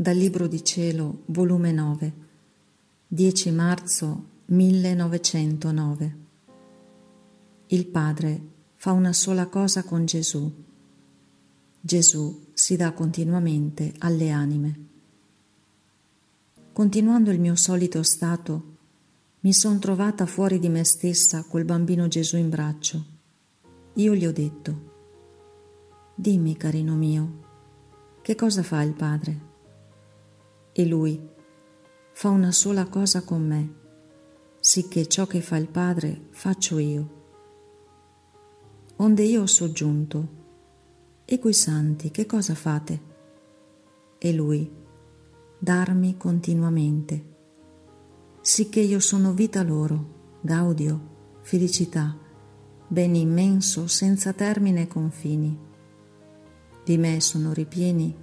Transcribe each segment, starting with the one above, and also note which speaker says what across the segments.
Speaker 1: Dal Libro di Cielo, volume 9, 10 marzo 1909. Il Padre fa una sola cosa con Gesù. Gesù si dà continuamente alle anime. Continuando il mio solito stato, mi son trovata fuori di me stessa col bambino Gesù in braccio. Io gli ho detto, Dimmi, carino mio, che cosa fa il Padre? E lui fa una sola cosa con me, sicché ciò che fa il Padre faccio io. Onde io ho soggiunto, e quei santi che cosa fate? E lui, darmi continuamente, sicché io sono vita loro, gaudio, felicità, bene immenso senza termine e confini. Di me sono ripieni,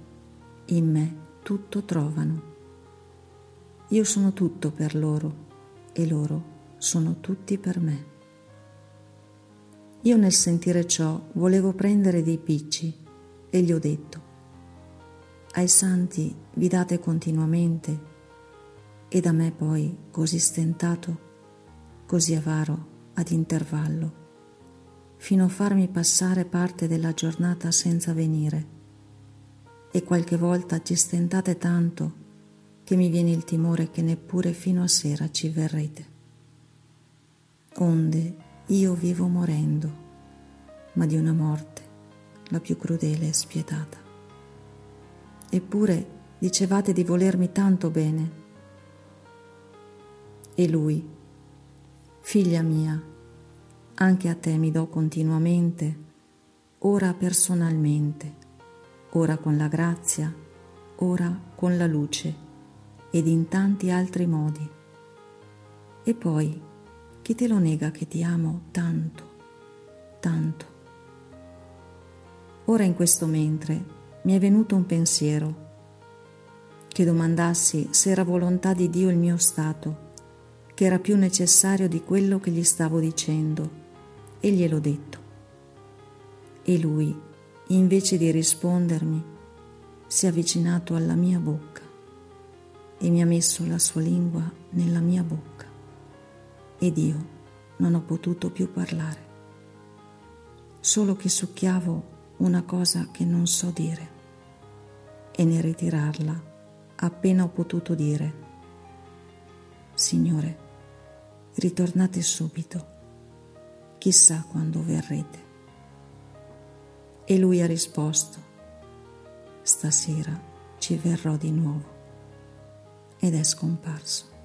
Speaker 1: in me tutto trovano. Io sono tutto per loro e loro sono tutti per me. Io nel sentire ciò volevo prendere dei picci e gli ho detto, ai santi vi date continuamente e da me poi così stentato, così avaro ad intervallo, fino a farmi passare parte della giornata senza venire e qualche volta ci stentate tanto che mi viene il timore che neppure fino a sera ci verrete. Onde io vivo morendo, ma di una morte la più crudele e spietata. Eppure dicevate di volermi tanto bene. E lui, figlia mia, anche a te mi do continuamente, ora personalmente, ora con la grazia, ora con la luce ed in tanti altri modi. E poi, chi te lo nega che ti amo tanto, tanto? Ora in questo mentre mi è venuto un pensiero, che domandassi se era volontà di Dio il mio stato, che era più necessario di quello che gli stavo dicendo, e gliel'ho detto. E lui, invece di rispondermi, si è avvicinato alla mia bocca e mi ha messo la sua lingua nella mia bocca. Ed io non ho potuto più parlare, solo che succhiavo una cosa che non so dire e nel ritirarla appena ho potuto dire, Signore, ritornate subito, chissà quando verrete. E lui ha risposto, stasera ci verrò di nuovo ed è scomparso.